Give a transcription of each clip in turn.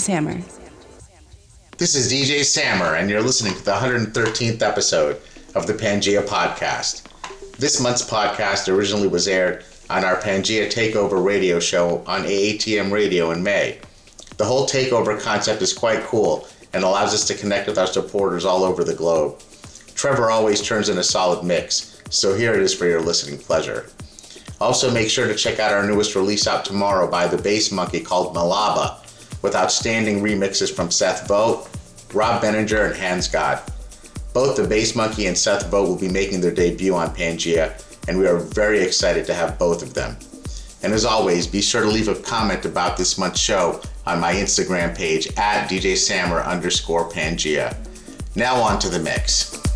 Samer. This is DJ Samer, and you're listening to the 113th episode of the Pangea Podcast. This month's podcast originally was aired on our Pangea Takeover radio show on AATM Radio in May. The whole takeover concept is quite cool and allows us to connect with our supporters all over the globe. Trevor always turns in a solid mix, so here it is for your listening pleasure. Also, make sure to check out our newest release out tomorrow by the Bass Monkey called Malaba, with outstanding remixes from Seth Vogt, Rob Benninger, and Hansgod. Both the Bass Monkey and Seth Vogt will be making their debut on Pangea, and we are very excited to have both of them. And as always, be sure to leave a comment about this month's show on my Instagram page at DJ Samer underscore Pangea. Now on to the mix.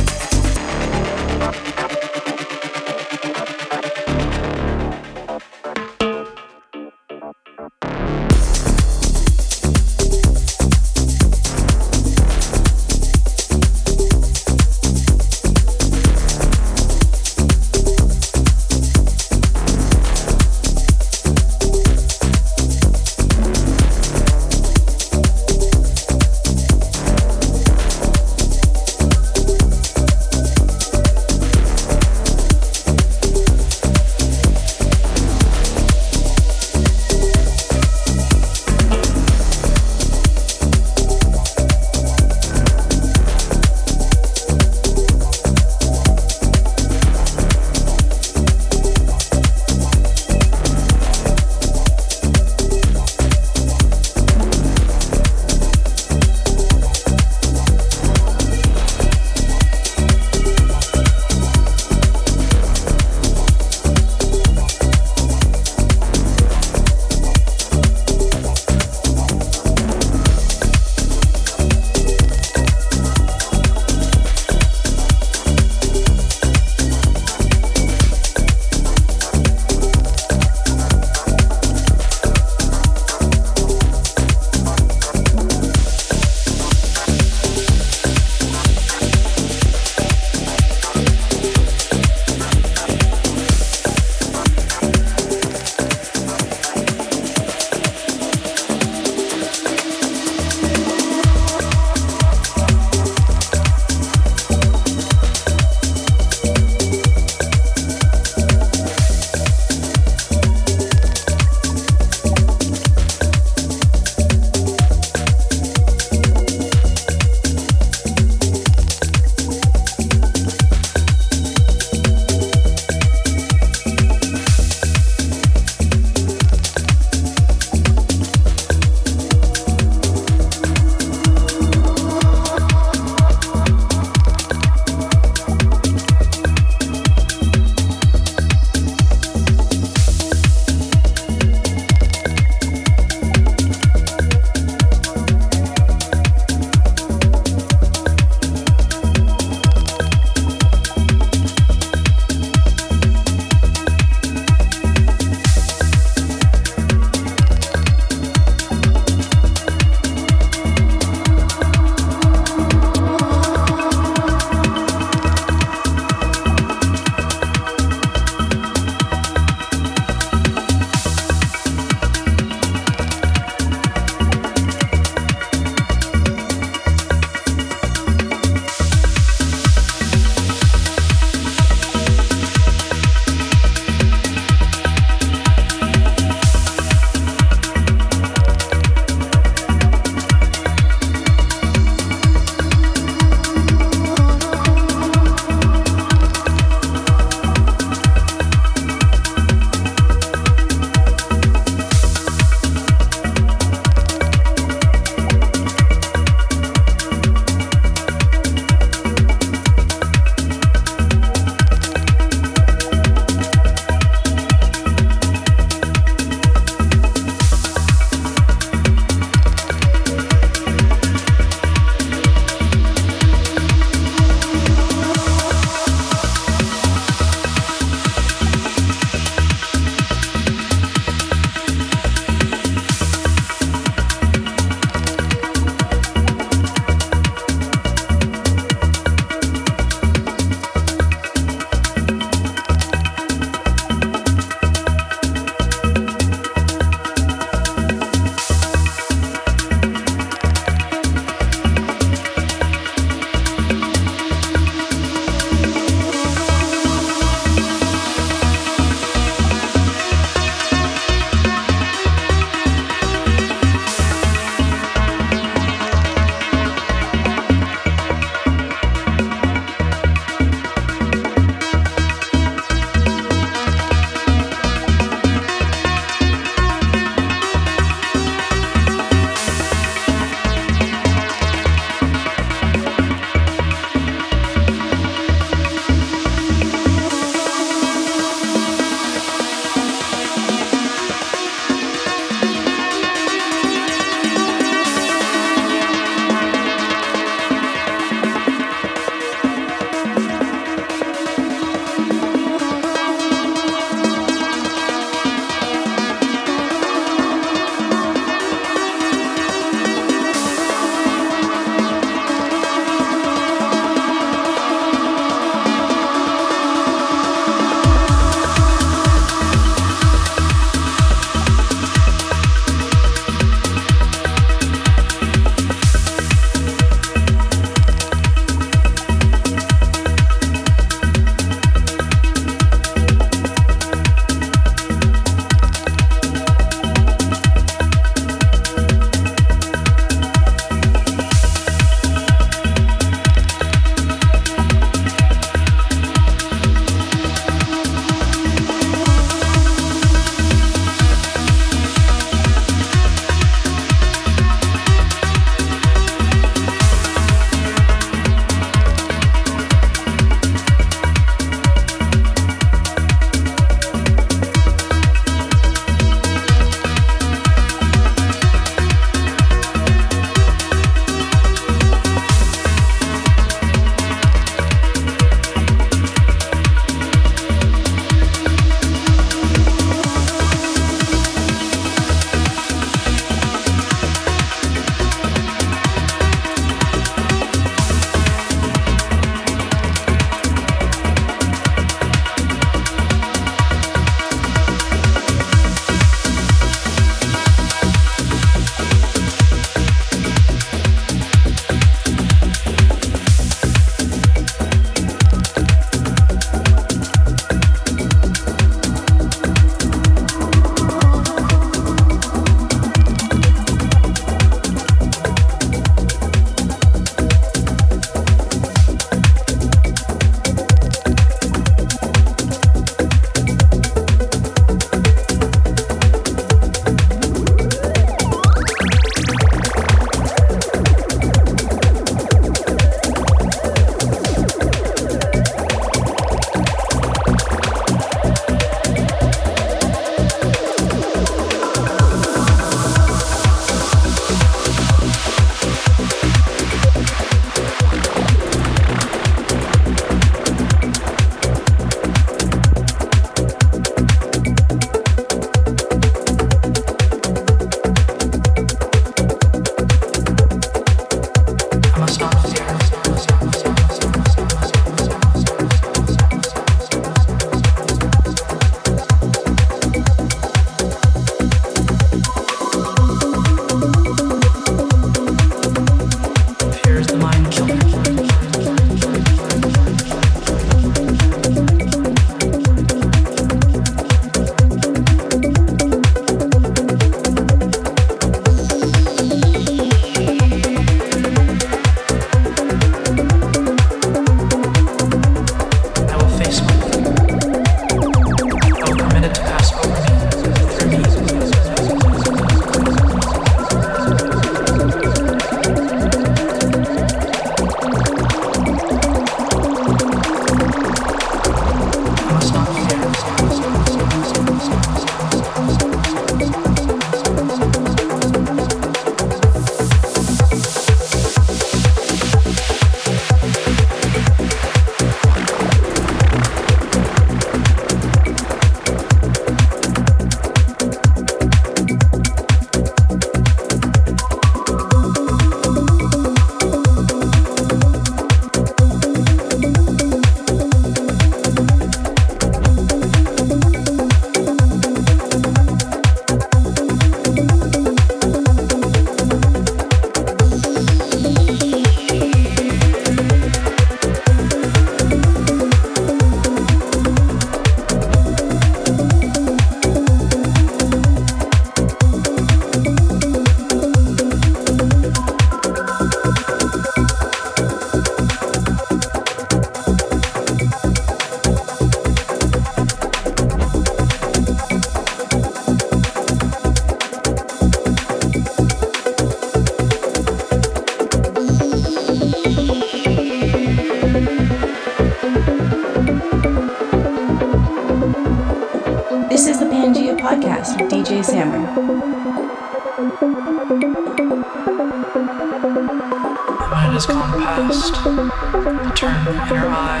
Turn your eye.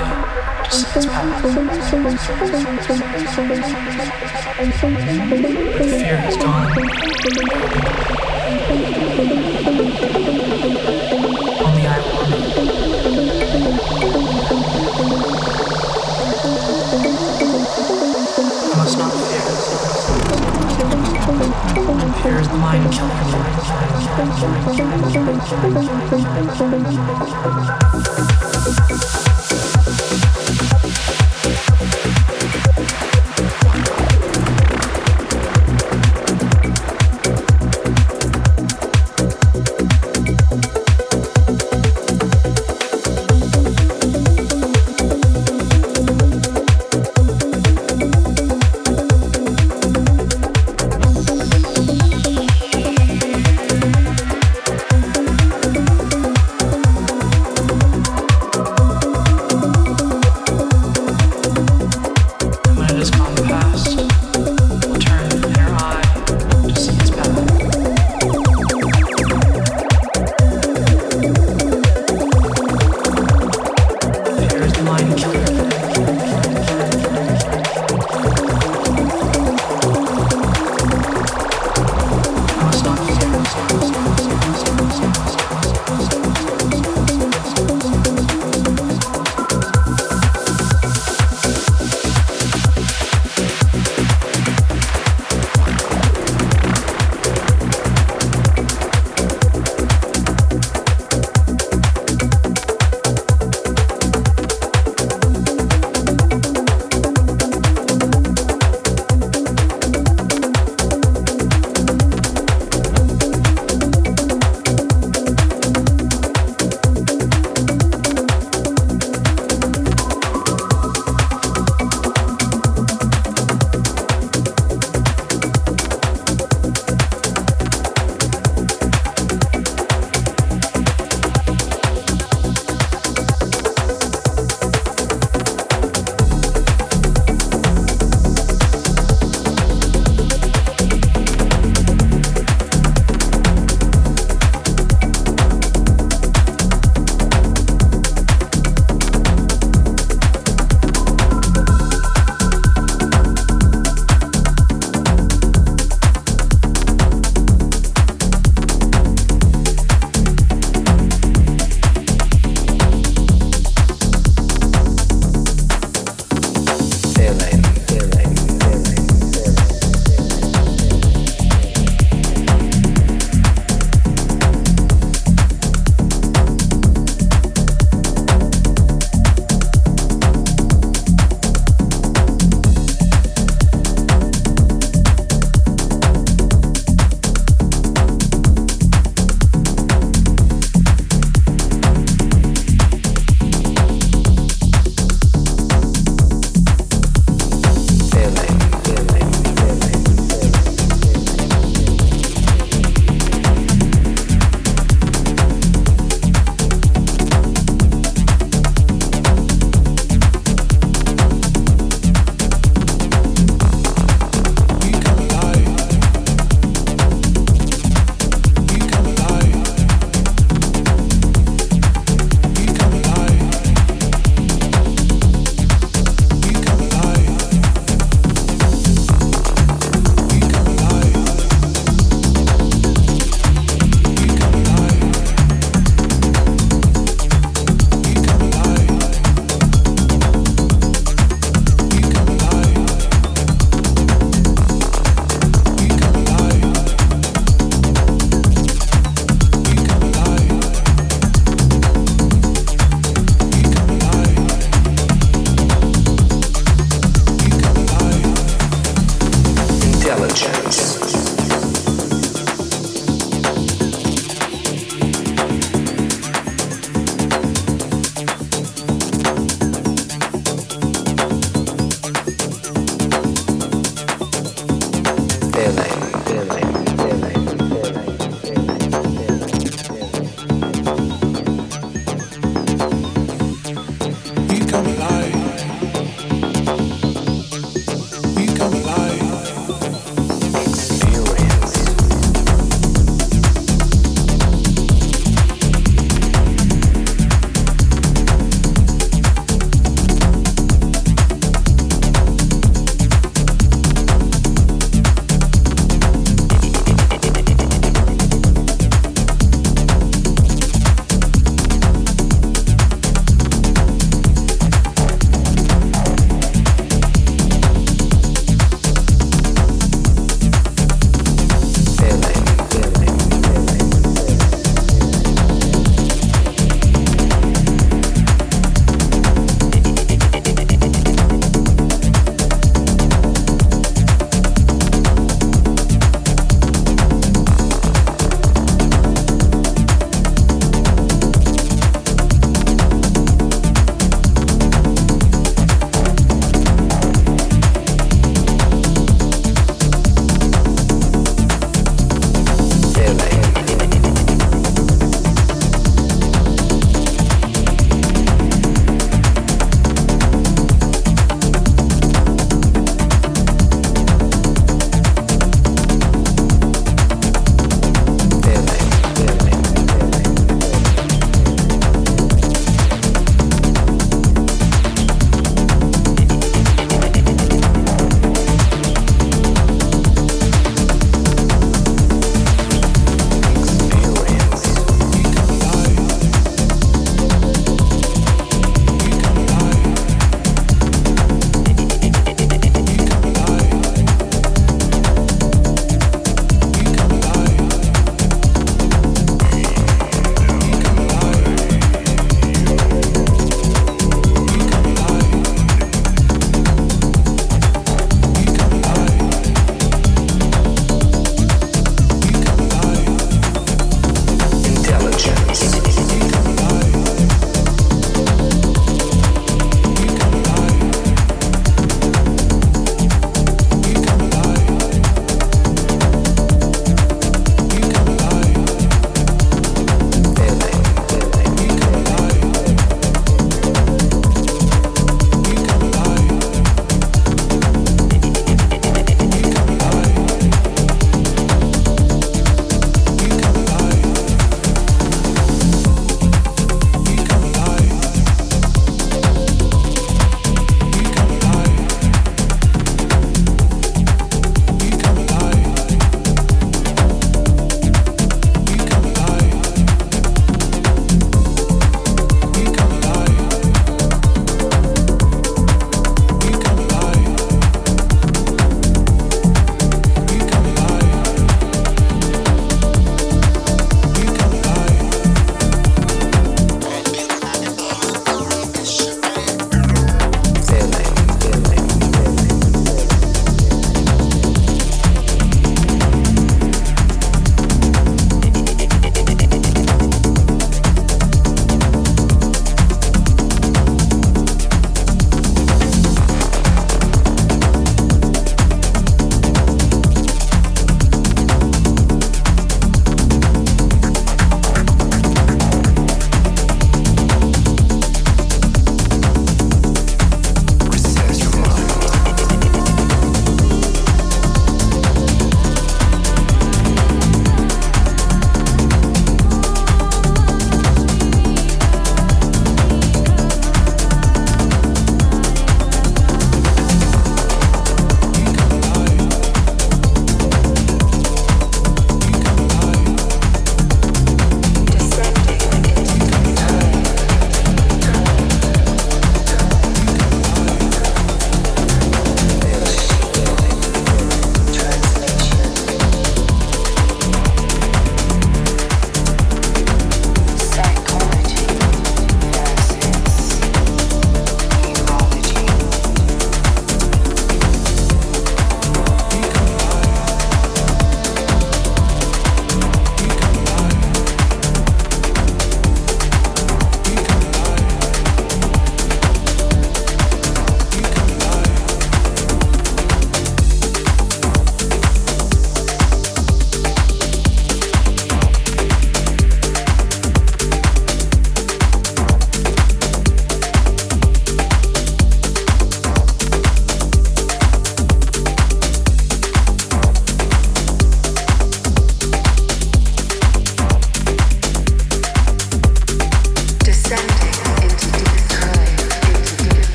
To see its path. When fear has gone, only the mind killer.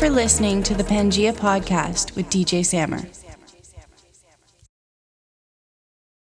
For listening to the Pangea podcast with DJ Samer.